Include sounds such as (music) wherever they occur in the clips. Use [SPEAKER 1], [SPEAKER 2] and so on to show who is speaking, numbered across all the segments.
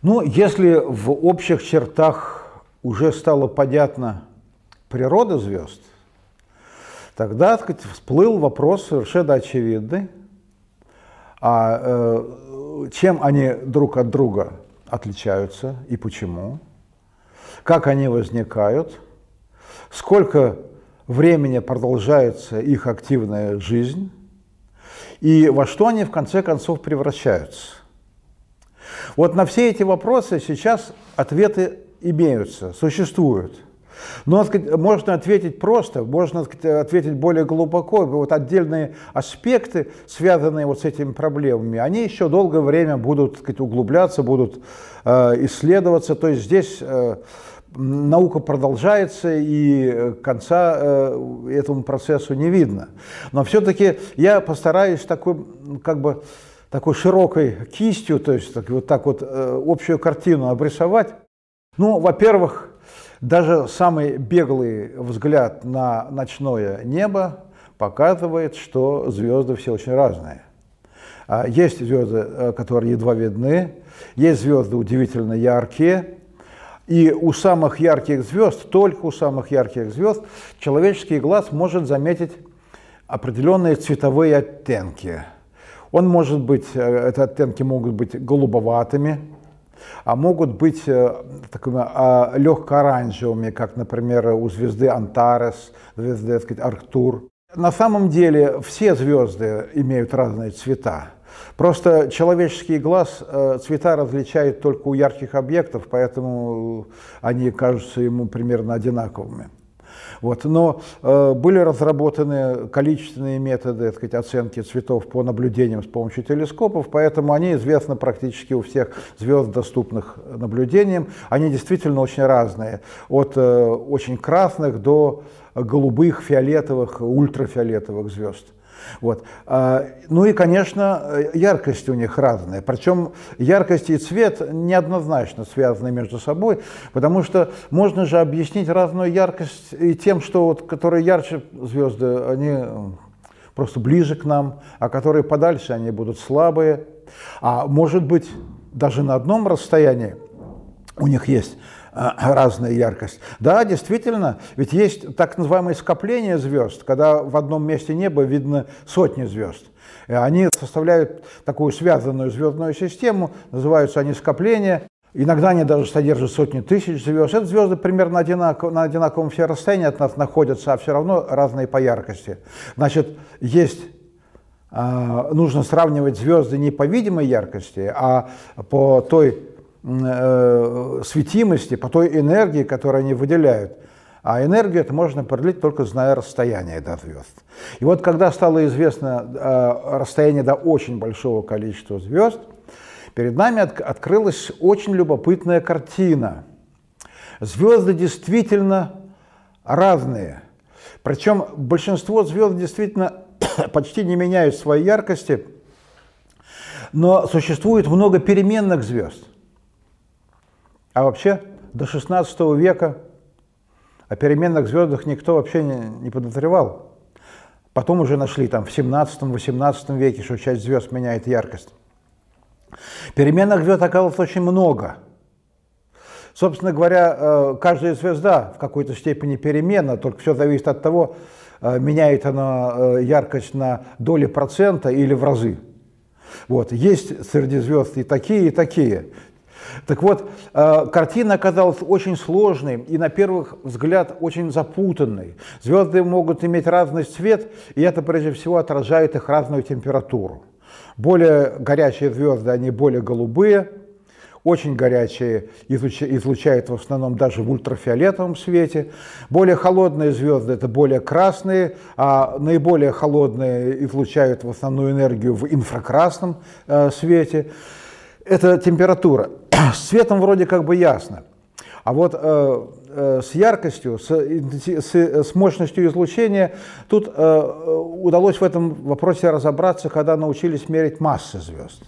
[SPEAKER 1] Ну, если в общих чертах уже стало понятно природа звезд, тогда так сказать, всплыл вопрос совершенно очевидный, а э, чем они друг от друга отличаются и почему, как они возникают, сколько времени продолжается их активная жизнь? И во что они в конце концов превращаются. Вот на все эти вопросы сейчас ответы имеются, существуют. Но сказать, можно ответить просто, можно сказать, ответить более глубоко. Вот отдельные аспекты, связанные вот с этими проблемами, они еще долгое время будут сказать, углубляться, будут э, исследоваться. То есть здесь э, наука продолжается, и конца э, этому процессу не видно. Но все-таки я постараюсь такой, как бы, такой широкой кистью, то есть так, вот так вот э, общую картину обрисовать. Ну, во-первых, даже самый беглый взгляд на ночное небо показывает, что звезды все очень разные. А есть звезды, э, которые едва видны, есть звезды удивительно яркие, и у самых ярких звезд, только у самых ярких звезд, человеческий глаз может заметить определенные цветовые оттенки – он может быть, э, эти оттенки могут быть голубоватыми, а могут быть э, такими а, легко-оранжевыми, как, например, у звезды Антарес, звезды, так сказать, Арктур. На самом деле все звезды имеют разные цвета. Просто человеческий глаз э, цвета различает только у ярких объектов, поэтому они кажутся ему примерно одинаковыми. Вот. Но э, были разработаны количественные методы так сказать, оценки цветов по наблюдениям с помощью телескопов, поэтому они известны практически у всех звезд, доступных наблюдениям. Они действительно очень разные, от э, очень красных до голубых, фиолетовых, ультрафиолетовых звезд. Вот. А, ну и, конечно, яркость у них разная. Причем яркость и цвет неоднозначно связаны между собой, потому что можно же объяснить разную яркость и тем, что вот, которые ярче звезды, они просто ближе к нам, а которые подальше, они будут слабые. А может быть, даже на одном расстоянии у них есть разная яркость. Да, действительно, ведь есть так называемые скопления звезд, когда в одном месте неба видно сотни звезд. Они составляют такую связанную звездную систему, называются они скопления. Иногда они даже содержат сотни тысяч звезд. Это звезды примерно одинаков, на одинаковом все расстоянии от нас находятся, а все равно разные по яркости. Значит, есть а, нужно сравнивать звезды не по видимой яркости, а по той э, светимости, по той энергии, которую они выделяют. А энергию это можно определить только зная расстояние до звезд. И вот когда стало известно э, расстояние до очень большого количества звезд, перед нами от, открылась очень любопытная картина. Звезды действительно разные. Причем большинство звезд действительно (coughs) почти не меняют своей яркости, но существует много переменных звезд. А вообще до 16 века о переменных звездах никто вообще не, не подозревал. Потом уже нашли там в 17-18 веке, что часть звезд меняет яркость. Переменных звезд оказалось очень много. Собственно говоря, э, каждая звезда в какой-то степени переменна, только все зависит от того, э, меняет она э, яркость на доли процента или в разы. Вот. Есть среди звезд и такие, и такие. Так вот, э, картина оказалась очень сложной и, на первый взгляд, очень запутанной. Звезды могут иметь разный цвет, и это, прежде всего, отражает их разную температуру. Более горячие звезды, они более голубые, очень горячие излучают в основном даже в ультрафиолетовом свете. Более холодные звезды – это более красные, а наиболее холодные излучают в основную энергию в инфракрасном э, свете. Это температура. (clears throat) С цветом вроде как бы ясно. А вот э, э, с яркостью, с, с, с мощностью излучения тут э, удалось в этом вопросе разобраться, когда научились мерить массы звезд.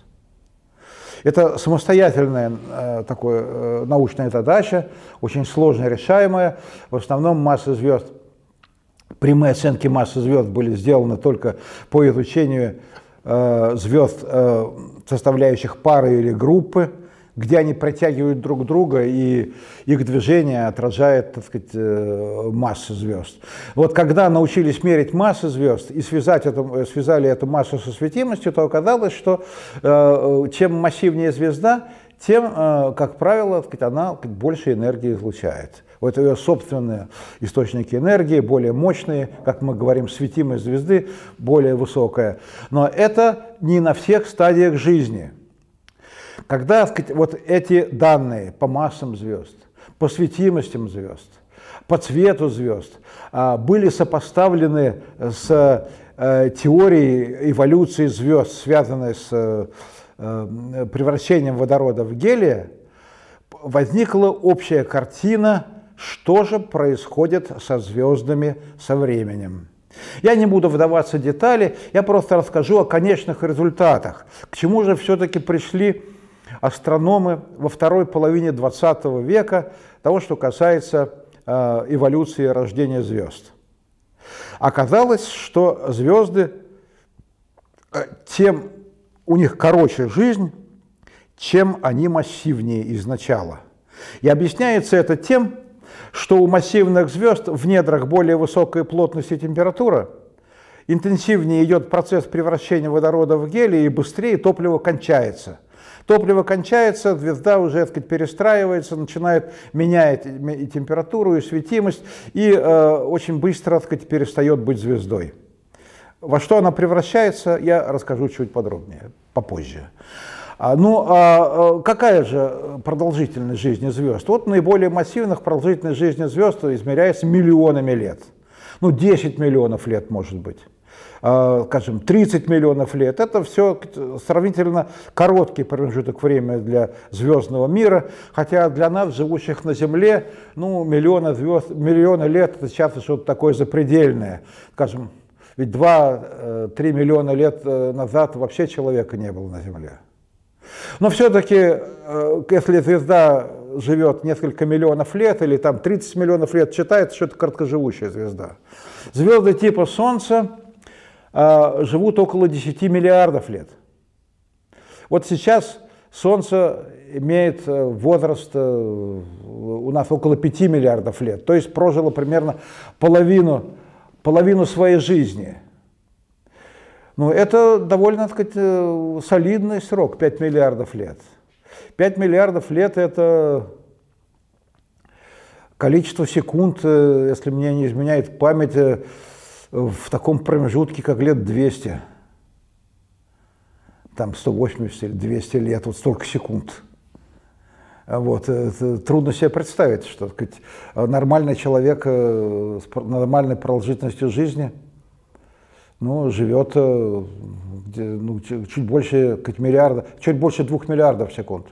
[SPEAKER 1] Это самостоятельная э, такая э, научная задача, очень сложно решаемая. В основном массы звезд, прямые оценки массы звезд были сделаны только по изучению э, звезд, э, составляющих пары или группы где они притягивают друг друга, и их движение отражает, так сказать, э, массы звезд. Вот когда научились мерить массы звезд и связать это, связали эту массу со светимостью, то оказалось, что э, чем массивнее звезда, тем, э, как правило, так сказать, она больше энергии излучает. Вот ее собственные источники энергии, более мощные, как мы говорим, светимость звезды более высокая. Но это не на всех стадиях жизни. Когда сказать, вот эти данные по массам звезд, по светимостям звезд, по цвету звезд а, были сопоставлены с э, теорией эволюции звезд, связанной с э, превращением водорода в гелия, возникла общая картина что же происходит со звездами со временем. Я не буду вдаваться в детали, я просто расскажу о конечных результатах. К чему же все-таки пришли астрономы во второй половине 20 века, того, что касается э, эволюции рождения звезд. Оказалось, что звезды, э, тем у них короче жизнь, чем они массивнее изначала. И объясняется это тем, что у массивных звезд в недрах более высокая плотность и температура, интенсивнее идет процесс превращения водорода в гелий, и быстрее топливо кончается. Топливо кончается, звезда уже так сказать, перестраивается, начинает менять и температуру, и светимость, и э, очень быстро так сказать, перестает быть звездой. Во что она превращается, я расскажу чуть подробнее, попозже. А, ну, а, а какая же продолжительность жизни звезд? Вот наиболее массивных продолжительность жизни звезд измеряется миллионами лет. Ну, 10 миллионов лет, может быть. Скажем, 30 миллионов лет. Это все сравнительно короткий промежуток времени для звездного мира, хотя для нас, живущих на Земле, ну, миллионы, звезд, миллионы лет – это часто что-то такое запредельное. Скажем, ведь 2-3 э, миллиона лет э, назад вообще человека не было на Земле. Но все-таки, э, если звезда живет несколько миллионов лет или там 30 миллионов лет, считается, что это короткоживущая звезда. Звезды типа Солнца э, живут около 10 миллиардов лет. Вот сейчас Солнце имеет э, возраст у нас около 5 миллиардов лет, то есть прожило примерно половину, половину своей жизни – ну, это довольно, так сказать, э, солидный срок, 5 миллиардов лет. 5 миллиардов лет – это количество секунд, э, если мне не изменяет память, э, в таком промежутке, как лет 200. Там 180 или 200 лет, вот столько секунд. Вот. Это трудно себе представить, что так сказать, нормальный человек с нормальной продолжительностью жизни – ну, живет э, ну, чуть больше как миллиарда, чуть больше двух миллиардов секунд.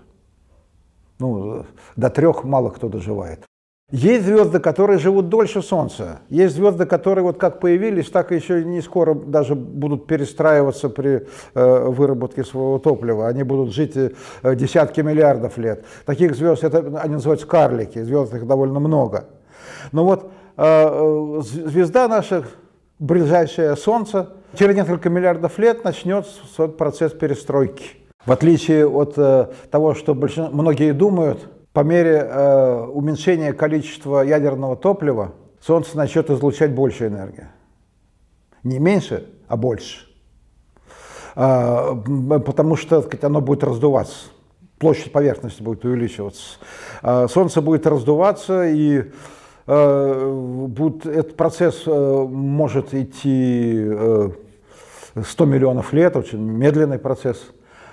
[SPEAKER 1] Ну, до трех мало кто доживает. Есть звезды, которые живут дольше Солнца. Есть звезды, которые вот как появились, так еще не скоро даже будут перестраиваться при э, выработке своего топлива. Они будут жить э, десятки миллиардов лет. Таких звезд, это, они называются карлики, звезд их довольно много. Но вот э, э звезда наша ближайшее Солнце, через несколько миллиардов лет начнется процесс перестройки. В отличие от э, того, что большин... многие думают, по мере э, уменьшения количества ядерного топлива Солнце начнет излучать больше энергии. Не меньше, а больше. Э, потому что сказать, оно будет раздуваться. Площадь поверхности будет увеличиваться. Э, Солнце будет раздуваться и Э, этот процесс э, может идти 100 э, миллионов лет, очень медленный процесс.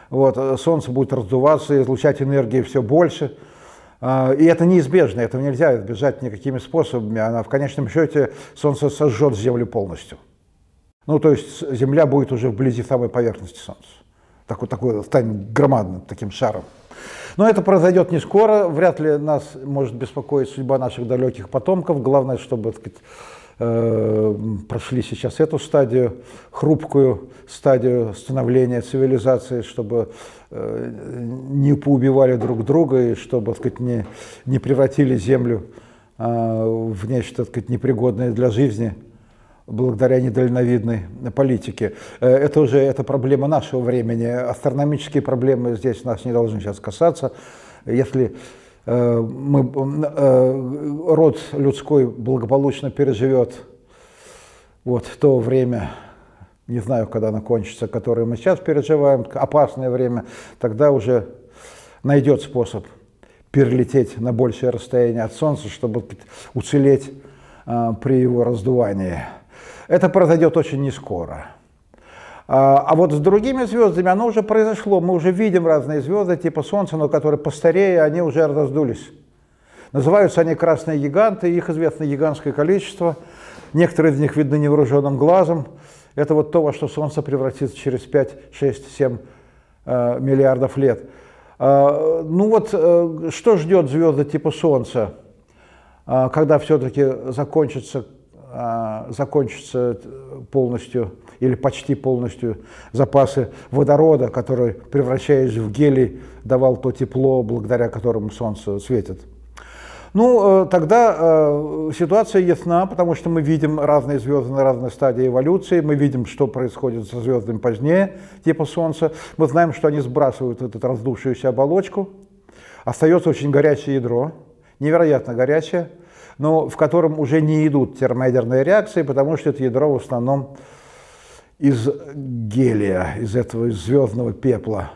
[SPEAKER 1] Вот, солнце будет раздуваться, излучать энергии все больше. И это неизбежно, этого нельзя избежать никакими способами. Она в конечном счете Солнце сожжет Землю полностью. Ну, то есть Земля будет уже вблизи самой поверхности Солнца. Такой, такой станет громадным таким шаром. Но это произойдет не скоро, вряд ли нас может беспокоить судьба наших далеких потомков. Главное, чтобы так сказать, прошли сейчас эту стадию, хрупкую стадию становления цивилизации, чтобы э, не поубивали друг друга и чтобы так сказать, не, не превратили Землю э, в нечто так сказать, непригодное для жизни. благодаря недальновидной политике. Э, это уже это проблема нашего времени. Астрономические проблемы здесь нас не должны сейчас касаться. Если мы, э, род людской благополучно переживет вот то время, не знаю, когда оно кончится, которое мы сейчас переживаем, опасное время, тогда уже найдет способ перелететь на большее расстояние от Солнца, чтобы уцелеть при его раздувании. Это произойдет очень не скоро. А, а вот с другими звездами оно уже произошло. Мы уже видим разные звезды типа Солнца, но которые постарее, они уже раздулись. Называются они красные гиганты, их известно гигантское количество. Некоторые из них видны невооруженным глазом. Это вот то, во что Солнце превратится через 5, 6, 7 э, миллиардов лет. Э, ну вот, э, что ждет звезды типа Солнца, э, когда все-таки закончится закончатся полностью или почти полностью запасы водорода, который, превращаясь в гелий, давал то тепло, благодаря которому Солнце светит. Ну, э, тогда э, ситуация ясна, потому что мы видим разные звезды на разной стадии эволюции, мы видим, что происходит со звездами позднее, типа Солнца. Мы знаем, что они сбрасывают эту раздувшуюся оболочку. Остается очень горячее ядро, невероятно горячее, но в котором уже не идут термоядерные реакции, потому что это ядро в основном из гелия, из этого из звездного пепла.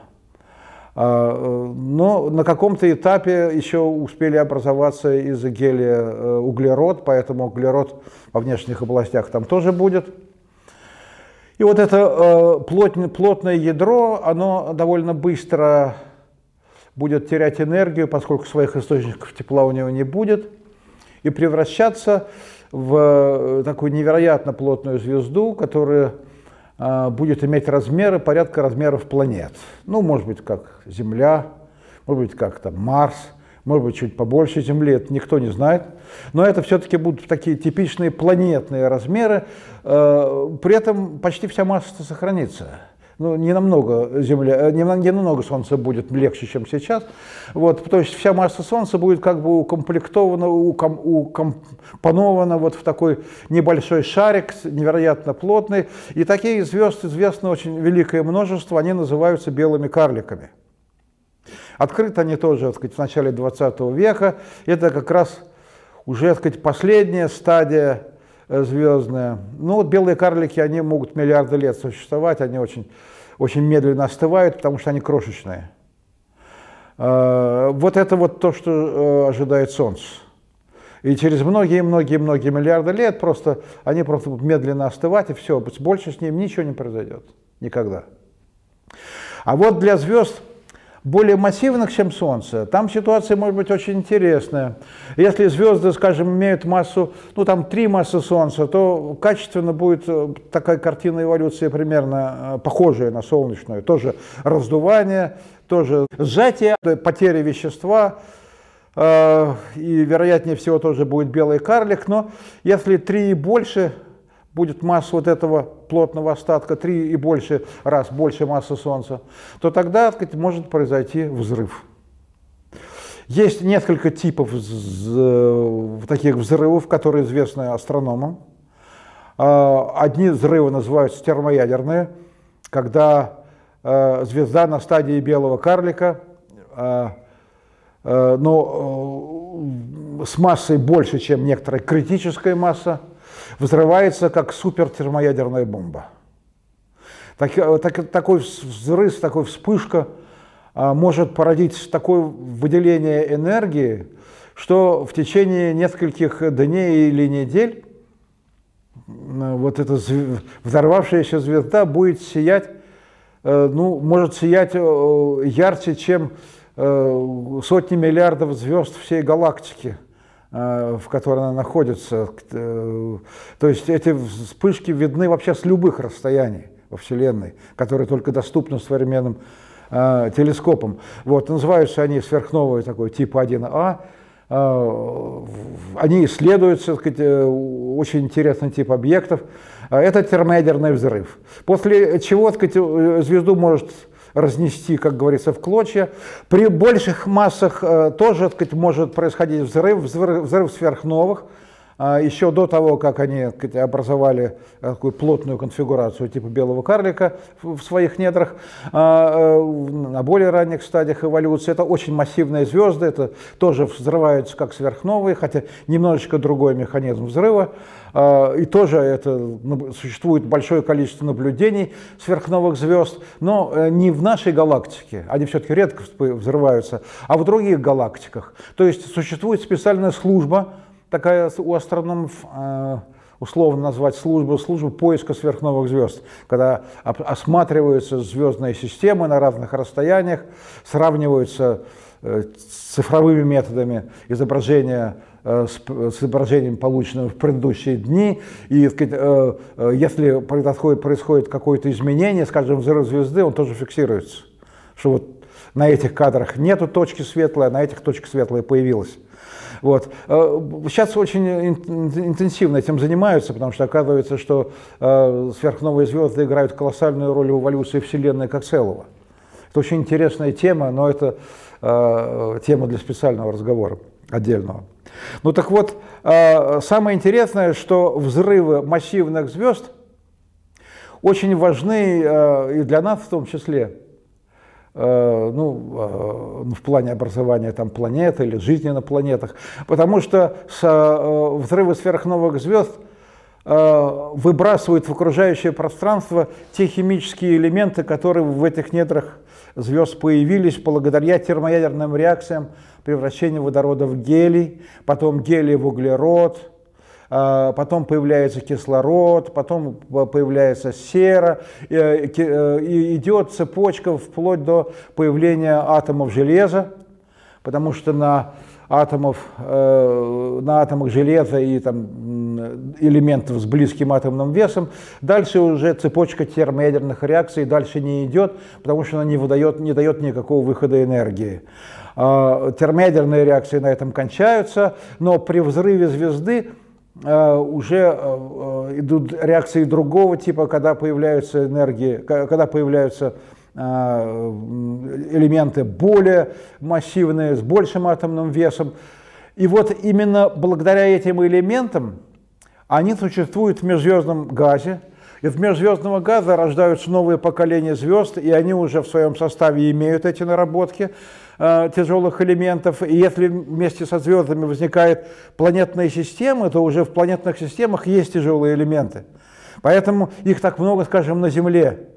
[SPEAKER 1] А, э, но на каком-то этапе еще успели образоваться из гелия э, углерод, поэтому углерод во внешних областях там тоже будет. И вот это э, плотное, ядро, оно довольно быстро будет терять энергию, поскольку своих источников тепла у него не будет и превращаться в э, такую невероятно плотную звезду, которая э, будет иметь размеры порядка размеров планет. Ну, может быть, как Земля, может быть, как там Марс, может быть, чуть побольше Земли, это никто не знает. Но это все-таки будут такие типичные планетные размеры, э, при этом почти вся масса сохранится ну, не намного Земля, э, не, не намного Солнца будет легче, чем сейчас. Вот, то есть вся масса Солнца будет как бы укомплектована, уком, укомпонована вот в такой небольшой шарик, невероятно плотный. И такие звезд известно очень великое множество, они называются белыми карликами. Открыты они тоже, так сказать, в начале 20 века. Это как раз уже, так сказать, последняя стадия звездная. Ну вот белые карлики, они могут миллиарды лет существовать, они очень, очень медленно остывают, потому что они крошечные. Э, вот это вот то, что э, ожидает Солнце. И через многие-многие-многие миллиарды лет просто они просто будут медленно остывать, и все, больше с ним ничего не произойдет. Никогда. А вот для звезд более массивных, чем Солнце, там ситуация может быть очень интересная. Если звезды, скажем, имеют массу, ну там три массы Солнца, то качественно будет э, такая картина эволюции примерно э, похожая на солнечную. Тоже раздувание, тоже сжатие, потеря вещества, э, и вероятнее всего тоже будет белый карлик. Но если три и больше будет масса вот этого плотного остатка 3 и больше раз больше массы Солнца, то тогда сказать, может произойти взрыв. Есть несколько типов таких взрывов, которые известны астрономам. А, одни взрывы называются термоядерные, когда а, звезда на стадии белого карлика, а, но с массой больше, чем некоторая критическая масса, взрывается как супертермоядерная бомба. Так, э, так, такой взрыв, такой вспышка а, может породить такое выделение энергии, что в течение нескольких дней или недель вот эта взорвавшаяся звезда будет сиять, э, ну, может сиять э, ярче, чем сотни миллиардов звезд всей галактики. Э, в которой она находится. Э, то есть эти вспышки видны вообще с любых расстояний во Вселенной, которые только доступны современным э, телескопом. Вот, называются они сверхновые такой типа 1А. Э, они исследуются, сказать, э, очень интересный тип объектов. Это термоядерный взрыв. После чего сказать, звезду может разнести, как говорится, в клочья. При больших массах э, тоже сказать, может происходить взрыв, взрыв, взрыв сверхновых. А, еще до того, как они образовали такую плотную конфигурацию типа белого карлика в своих недрах, а, э, на более ранних стадиях эволюции. Это очень массивные звезды, это тоже взрываются как сверхновые, хотя немножечко другой механизм взрыва. А, и тоже это, существует большое количество наблюдений сверхновых звезд, но э, не в нашей галактике, они все-таки редко взрываются, а в других галактиках. То есть существует специальная служба, такая у астрономов, э, условно назвать службу, службу поиска сверхновых звезд, когда осматриваются звездные системы на разных расстояниях, сравниваются э, цифровыми методами изображения Э, с изображением, полученным в предыдущие дни. И сказать, если происходит, происходит какое-то изменение, скажем, взрыв звезды, он тоже фиксируется. Что вот на этих кадрах нету точки светлой, а на этих точка светлая появилась. Вот. Сейчас очень интенсивно этим занимаются, потому что оказывается, что сверхновые звезды играют колоссальную роль в эволюции Вселенной как целого. Это очень интересная тема, но это тема для специального разговора отдельного. Ну так вот, э, самое интересное, что взрывы массивных звезд очень важны э, и для нас в том числе, э, ну, в плане образования там планеты или жизни на планетах, потому что взрывы сверхновых звезд выбрасывают в окружающее пространство те химические элементы, которые в этих недрах звезд появились благодаря термоядерным реакциям превращение водорода в гелий, потом гелий в углерод, потом появляется кислород, потом появляется сера, э, и идет цепочка вплоть до появления атомов железа, потому что на атомов, э, на атомах железа и там, элементов с близким атомным весом. Дальше уже цепочка термоядерных реакций дальше не идет, потому что она не, выдает, не дает никакого выхода энергии. А, термоядерные реакции на этом кончаются, но при взрыве звезды а, уже а, идут реакции другого типа, когда появляются энергии, когда появляются элементы более массивные, с большим атомным весом. И вот именно благодаря этим элементам они существуют в межзвездном газе, из межзвездного газа рождаются новые поколения звезд, и они уже в своем составе имеют эти наработки э, тяжелых элементов. И если вместе со звездами возникает планетная система, то уже в планетных системах есть тяжелые элементы. Поэтому их так много, скажем, на Земле.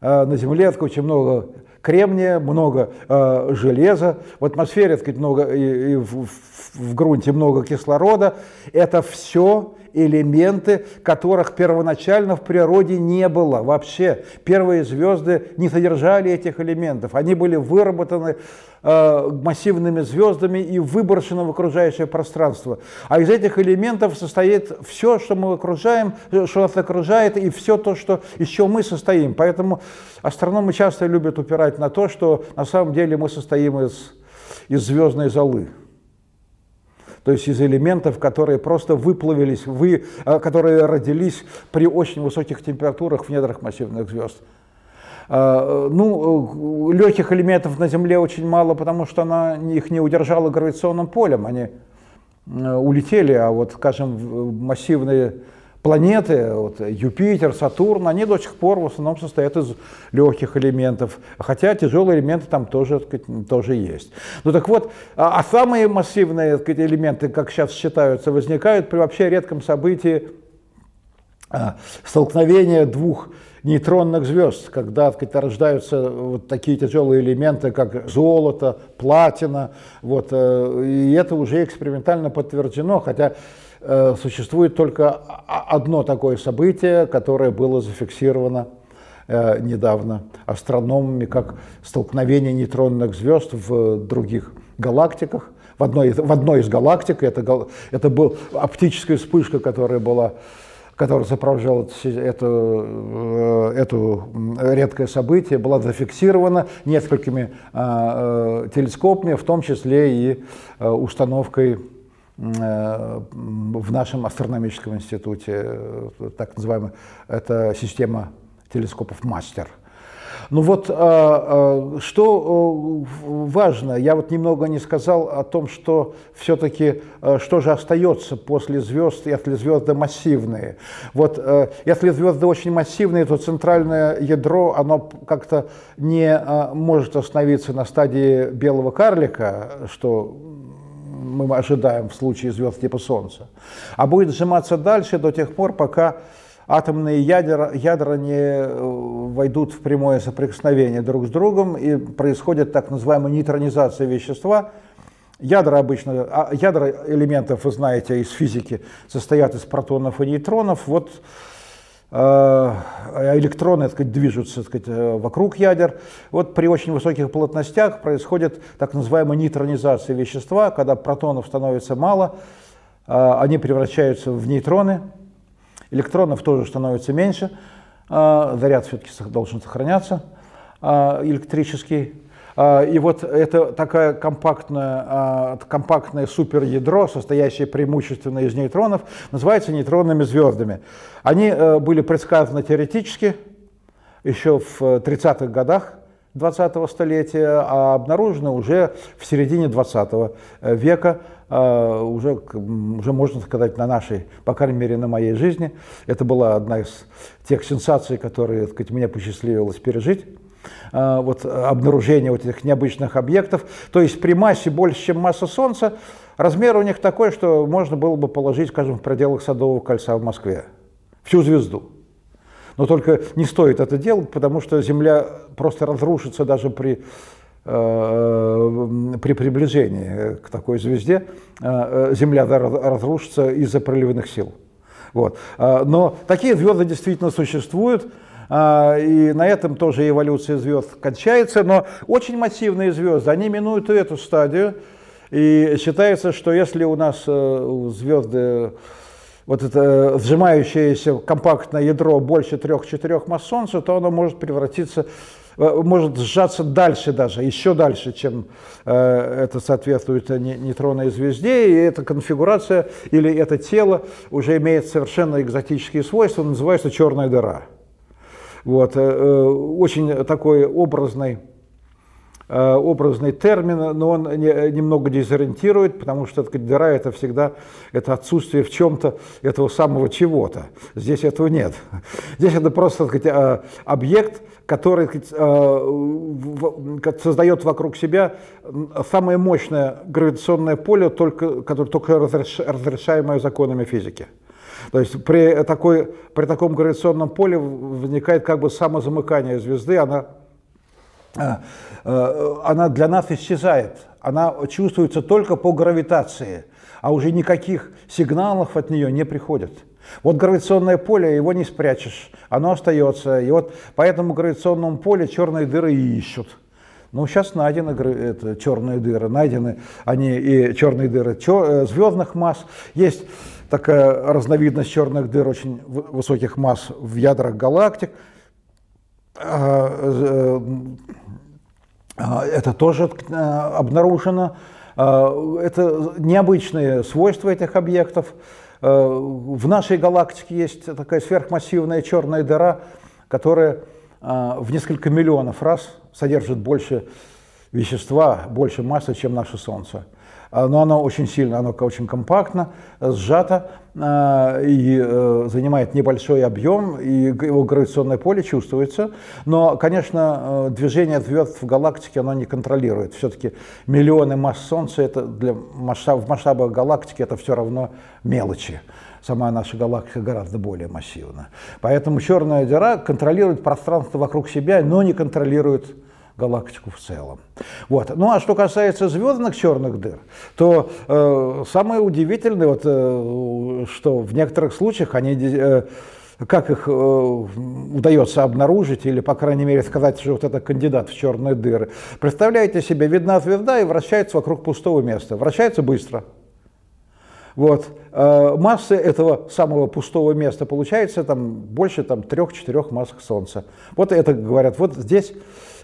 [SPEAKER 1] Э, на Земле очень много кремния, много э, железа, в атмосфере сказать, много, и, и в, в, в грунте много кислорода. Это все элементы, которых первоначально в природе не было вообще. Первые звезды не содержали этих элементов. Они были выработаны э, массивными звездами и выброшены в окружающее пространство. А из этих элементов состоит все, что мы окружаем, что нас окружает, и все то, что, из чего мы состоим. Поэтому астрономы часто любят упирать на то, что на самом деле мы состоим из, из звездной золы то есть из элементов, которые просто выплавились, вы, э, которые родились при очень высоких температурах в недрах массивных звезд. Э, ну, э, легких элементов на Земле очень мало, потому что она их не удержала гравитационным полем, они улетели, а вот, скажем, массивные планеты, вот, Юпитер, Сатурн, они до сих пор в основном состоят из легких элементов, хотя тяжелые элементы там тоже, сказать, тоже есть. Ну так вот, а, а самые массивные сказать, элементы, как сейчас считаются, возникают при вообще редком событии а, столкновения двух нейтронных звезд, когда сказать, рождаются вот такие тяжелые элементы, как золото, платина, вот, э, и это уже экспериментально подтверждено, хотя существует только одно такое событие, которое было зафиксировано э, недавно астрономами как столкновение нейтронных звезд в других галактиках. В одной, в одной из галактик это, это была оптическая вспышка, которая была которая сопровождала это, э, это редкое событие, была зафиксирована несколькими телескопами, в том числе и установкой Э, в нашем астрономическом институте, э, так называемая, это система телескопов «Мастер». Ну вот, а, что важно, я вот немного не сказал о том, что все-таки, что же остается после звезд, если звезды массивные. Вот, если звезды очень массивные, то центральное ядро, оно как-то не может остановиться на стадии белого карлика, что мы ожидаем в случае звезд типа Солнца, а будет сжиматься дальше до тех пор, пока атомные ядра, ядра не э, войдут в прямое соприкосновение друг с другом и происходит так называемая нейтронизация вещества. Ядра обычно, а, ядра элементов, вы знаете, из физики состоят из протонов и нейтронов. Вот электроны так сказать, движутся так сказать, э, вокруг ядер. Вот при очень высоких плотностях происходит так называемая нейтронизация вещества, когда протонов становится мало, они превращаются в нейтроны, Электронов тоже становится меньше, а, заряд все-таки должен сохраняться а, электрический. А, и вот это такая компактная, компактное суперядро, состоящее преимущественно из нейтронов, называется нейтронными звездами. Они э, были предсказаны теоретически еще в 30-х годах 20-го столетия, а обнаружены уже в середине 20 э, века а, уже, уже можно сказать, на нашей, по крайней мере, на моей жизни. Это была одна из тех сенсаций, которые, так сказать, мне посчастливилось пережить а, вот обнаружение вот этих необычных объектов. То есть при массе больше, чем масса Солнца, размер у них такой, что можно было бы положить, скажем, в пределах Садового кольца в Москве. Всю звезду. Но только не стоит это делать, потому что Земля просто разрушится даже при Э, при приближении к такой звезде э, Земля разрушится из-за проливных сил. Вот. Э, но такие звезды действительно существуют, и на этом тоже эволюция звезд кончается, но очень массивные звезды, они минуют эту стадию, и считается, что если у нас звезды вот это сжимающееся компактное ядро больше 3-4 масс Солнца, то оно может превратиться Э, может сжаться дальше даже, еще дальше, чем э, это соответствует нейтронной звезде, и эта конфигурация или это тело уже имеет совершенно экзотические свойства, называется черная дыра. Вот, э, очень такой образный образный термин, но он немного дезориентирует, потому что сказать, дыра это всегда это отсутствие в чем-то этого самого чего-то. Здесь этого нет. Здесь это просто сказать, объект, который э, создает вокруг себя самое мощное гравитационное поле, только, которое только разрешаемое законами физики. То есть при, такой, при таком гравитационном поле возникает как бы самозамыкание звезды, она, э, э, она для нас исчезает, она чувствуется только по гравитации, а уже никаких сигналов от нее не приходит. Вот гравитационное поле, его не спрячешь, оно остается. И вот по этому гравитационному полю черные дыры и ищут. Ну, сейчас найдены это, черные дыры, найдены они и черные дыры чер, э, звездных масс. Есть такая разновидность черных дыр очень высоких масс в ядрах галактик. А, э, а, это тоже э, обнаружено. А, это необычные свойства этих объектов. Э, в нашей галактике есть такая сверхмассивная черная дыра, которая э, в несколько миллионов раз содержит больше вещества, больше массы, чем наше Солнце. А, но оно очень сильно, оно очень компактно, сжато э, и э, занимает небольшой объем, и его гравитационное поле чувствуется. Но, конечно, э, движение звезд в галактике оно не контролирует. Все-таки миллионы масс Солнца это для масштаб, в масштабах галактики это все равно мелочи сама наша галактика гораздо более массивна. Поэтому черная дыра контролирует пространство вокруг себя, но не контролирует галактику в целом. Вот. Ну а что касается звездных черных дыр, то э, самое удивительное, вот, э, что в некоторых случаях они, э, как их э, удается обнаружить, или, по крайней мере, сказать, что вот это кандидат в черные дыры. Представляете себе, видна звезда и вращается вокруг пустого места. Вращается быстро. Вот. Э, массы этого самого пустого места получается там, больше там, 3-4 масс Солнца. Вот это говорят, вот здесь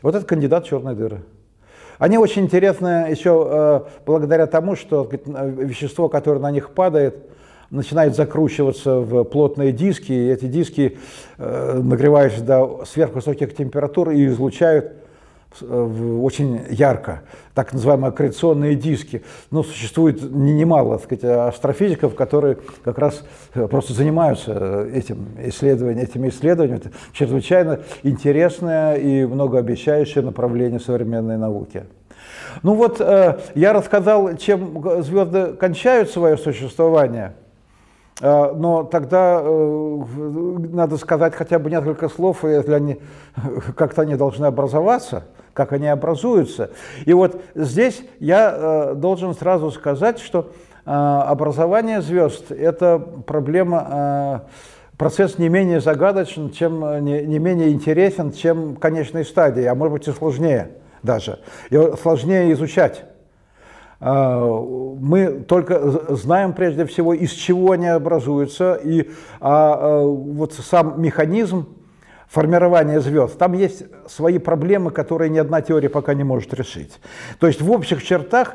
[SPEAKER 1] вот это кандидат черной дыры. Они очень интересны еще э, благодаря тому, что вещество, которое на них падает, начинает закручиваться в плотные диски, и эти диски, э, нагреваясь до сверхвысоких температур, и излучают э, очень ярко, так называемые аккреционные диски. Но существует немало так сказать, астрофизиков, которые как раз э, просто занимаются этим исследованием, этими исследованиями. Это чрезвычайно интересное и многообещающее направление современной науки. Ну вот я рассказал, чем звезды кончают свое существование – но тогда э, надо сказать хотя бы несколько слов, если они как-то они должны образоваться, как они образуются. И вот здесь я э, должен сразу сказать, что э, образование звезд – это проблема, процесс не менее загадочен, чем, не менее интересен, чем конечной стадии, а может быть и сложнее даже. Его сложнее изучать. Мы только знаем прежде всего, из чего они образуются, и а, вот сам механизм формирования звезд, там есть свои проблемы, которые ни одна теория пока не может решить. То есть в общих чертах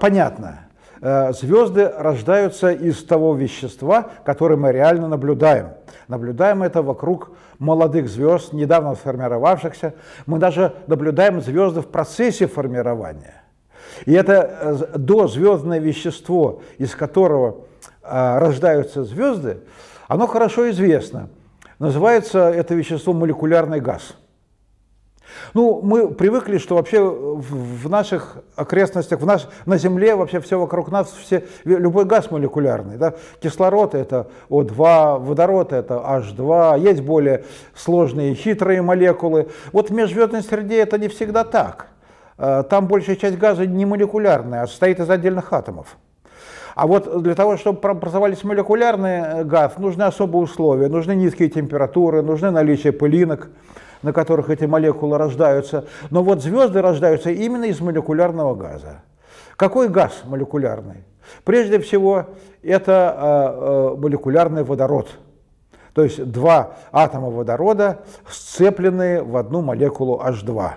[SPEAKER 1] понятно, звезды рождаются из того вещества, которое мы реально наблюдаем. Наблюдаем это вокруг молодых звезд, недавно сформировавшихся. Мы даже наблюдаем звезды в процессе формирования. И это э, дозвездное вещество, из которого рождаются звезды, оно хорошо известно. Называется это вещество молекулярный газ. Ну, мы привыкли, что вообще в наших окрестностях, в наш, на Земле вообще все вокруг нас, все, любой газ молекулярный. Да? Кислород это О2, водород это H2, есть более сложные хитрые молекулы. Вот в межзвездной среде это не всегда так. Э, там большая часть газа не молекулярная, а состоит из отдельных атомов. А вот для того, чтобы образовались молекулярный э, газ, нужны особые условия, нужны низкие температуры, нужны наличие пылинок, на которых эти молекулы рождаются. Но вот звезды рождаются именно из молекулярного газа. Какой газ молекулярный? Прежде всего, это э, молекулярный водород. То есть два атома водорода, сцепленные в одну молекулу H2.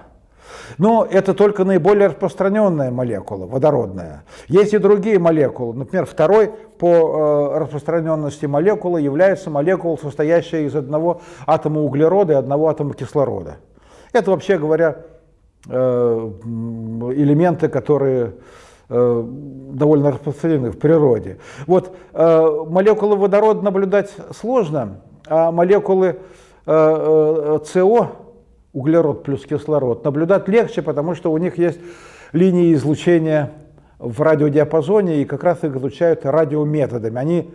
[SPEAKER 1] Но это только наиболее распространенная молекула, водородная. Есть и другие молекулы. Например, второй по э, распространенности молекулы является молекула, состоящая из одного атома углерода и одного атома кислорода. Это, вообще говоря, э, элементы, которые э, довольно распространены в природе. Вот молекулы водорода наблюдать сложно, а молекулы СО углерод плюс кислород, наблюдать легче, потому что у них есть линии излучения в радиодиапазоне, и как раз их излучают радиометодами. Они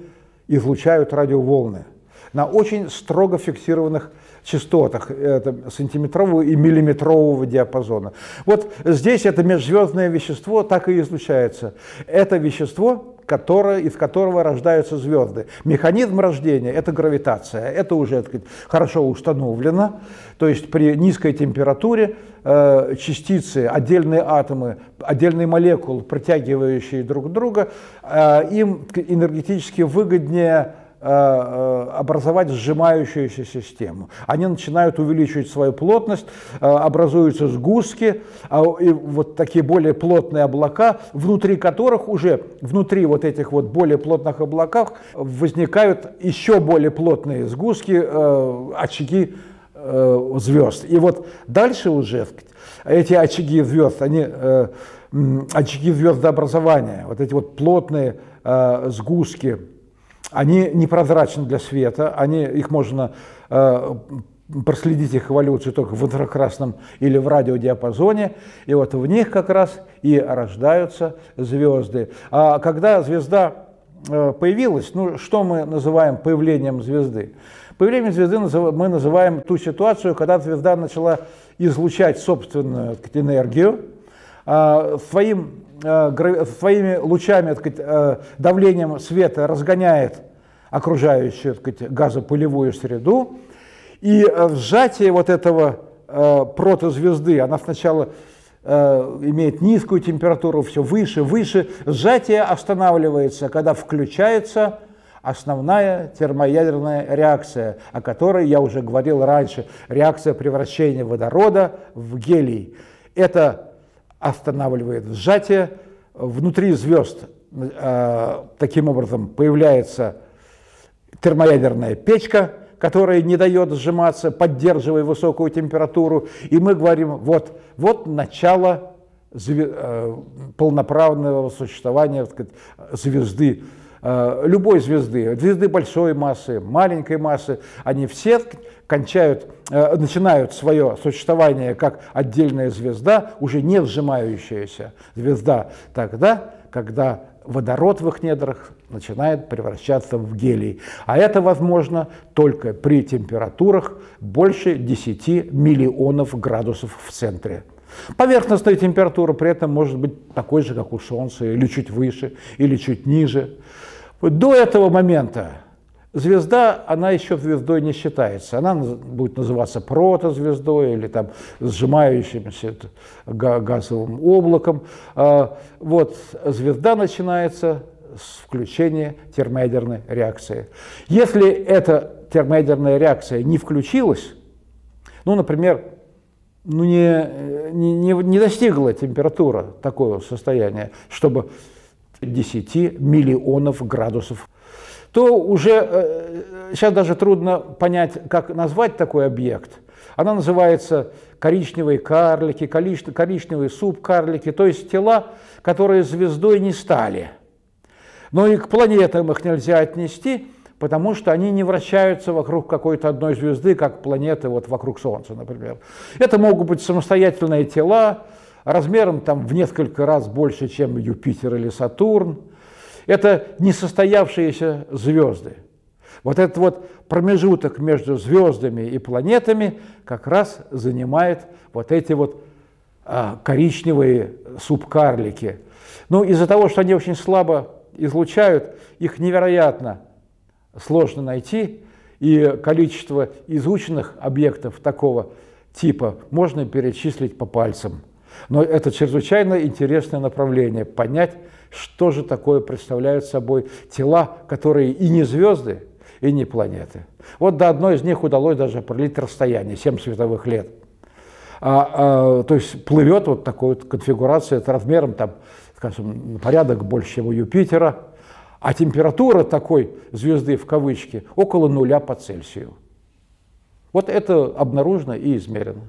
[SPEAKER 1] излучают радиоволны на очень строго фиксированных частотах это сантиметрового и миллиметрового диапазона. Вот здесь это межзвездное вещество так и излучается. Это вещество которое, из которого рождаются звезды. Механизм рождения – это гравитация. Это уже так сказать, хорошо установлено. То есть при низкой температуре э, частицы, отдельные атомы, отдельные молекулы, притягивающие друг друга, э, им энергетически выгоднее образовать сжимающуюся систему. Они начинают увеличивать свою плотность, э, образуются сгустки, а, и вот такие более плотные облака, внутри которых уже, внутри вот этих вот более плотных облаков возникают еще более плотные сгустки, очаги звезд. И вот дальше уже эти очаги звезд, они очаги звездообразования, вот эти вот плотные сгустки, они непрозрачны для света, они, их можно э, проследить их эволюцию только в инфракрасном или в радиодиапазоне, и вот в них как раз и рождаются звезды. А когда звезда э, появилась, ну что мы называем появлением звезды? Появлением звезды мы называем ту ситуацию, когда звезда начала излучать собственную энергию, а, своим своими лучами, так сказать, э, давлением света разгоняет окружающую так сказать, газопылевую среду, и э, сжатие вот этого протозвезды, она сначала имеет низкую температуру, все выше, выше, сжатие останавливается, когда включается основная термоядерная реакция, о которой я уже говорил раньше, реакция превращения водорода в гелий. Это останавливает сжатие. Внутри звезд э, таким образом появляется термоядерная печка, которая не дает сжиматься, поддерживая высокую температуру. И мы говорим, вот, вот начало э, полноправного существования звезды, э, любой звезды, звезды большой массы, маленькой массы, они все кончают, э, начинают свое существование как отдельная звезда, уже не сжимающаяся звезда, тогда, когда водород в их недрах начинает превращаться в гелий. А это возможно только при температурах больше 10 миллионов градусов в центре. Поверхностная температура при этом может быть такой же, как у Солнца, или чуть выше, или чуть ниже. До этого момента звезда, она еще звездой не считается. Она будет называться протозвездой или там сжимающимся газовым облаком. А, вот звезда начинается с включения термоядерной реакции. Если эта термоядерная реакция не включилась, ну, например, ну, не, не, не достигла температура такого состояния, чтобы 10 миллионов градусов, то уже сейчас даже трудно понять, как назвать такой объект. Она называется коричневые карлики, коричневые субкарлики, то есть тела, которые звездой не стали. Но и к планетам их нельзя отнести, потому что они не вращаются вокруг какой-то одной звезды, как планеты вот вокруг Солнца, например. Это могут быть самостоятельные тела, размером там в несколько раз больше, чем Юпитер или Сатурн. Это несостоявшиеся звезды. Вот этот вот промежуток между звездами и планетами как раз занимает вот эти вот а, коричневые субкарлики. Ну, из-за того, что они очень слабо излучают, их невероятно сложно найти, и количество изученных объектов такого типа можно перечислить по пальцам. Но это чрезвычайно интересное направление – понять, что же такое представляют собой тела, которые и не звезды, и не планеты. Вот до одной из них удалось даже пролить расстояние – 7 световых лет. А, а, то есть плывет вот такой вот конфигурация, это размером там, скажем, порядок больше, чем у Юпитера – а температура такой звезды в кавычки около нуля по Цельсию. Вот это обнаружено и измерено.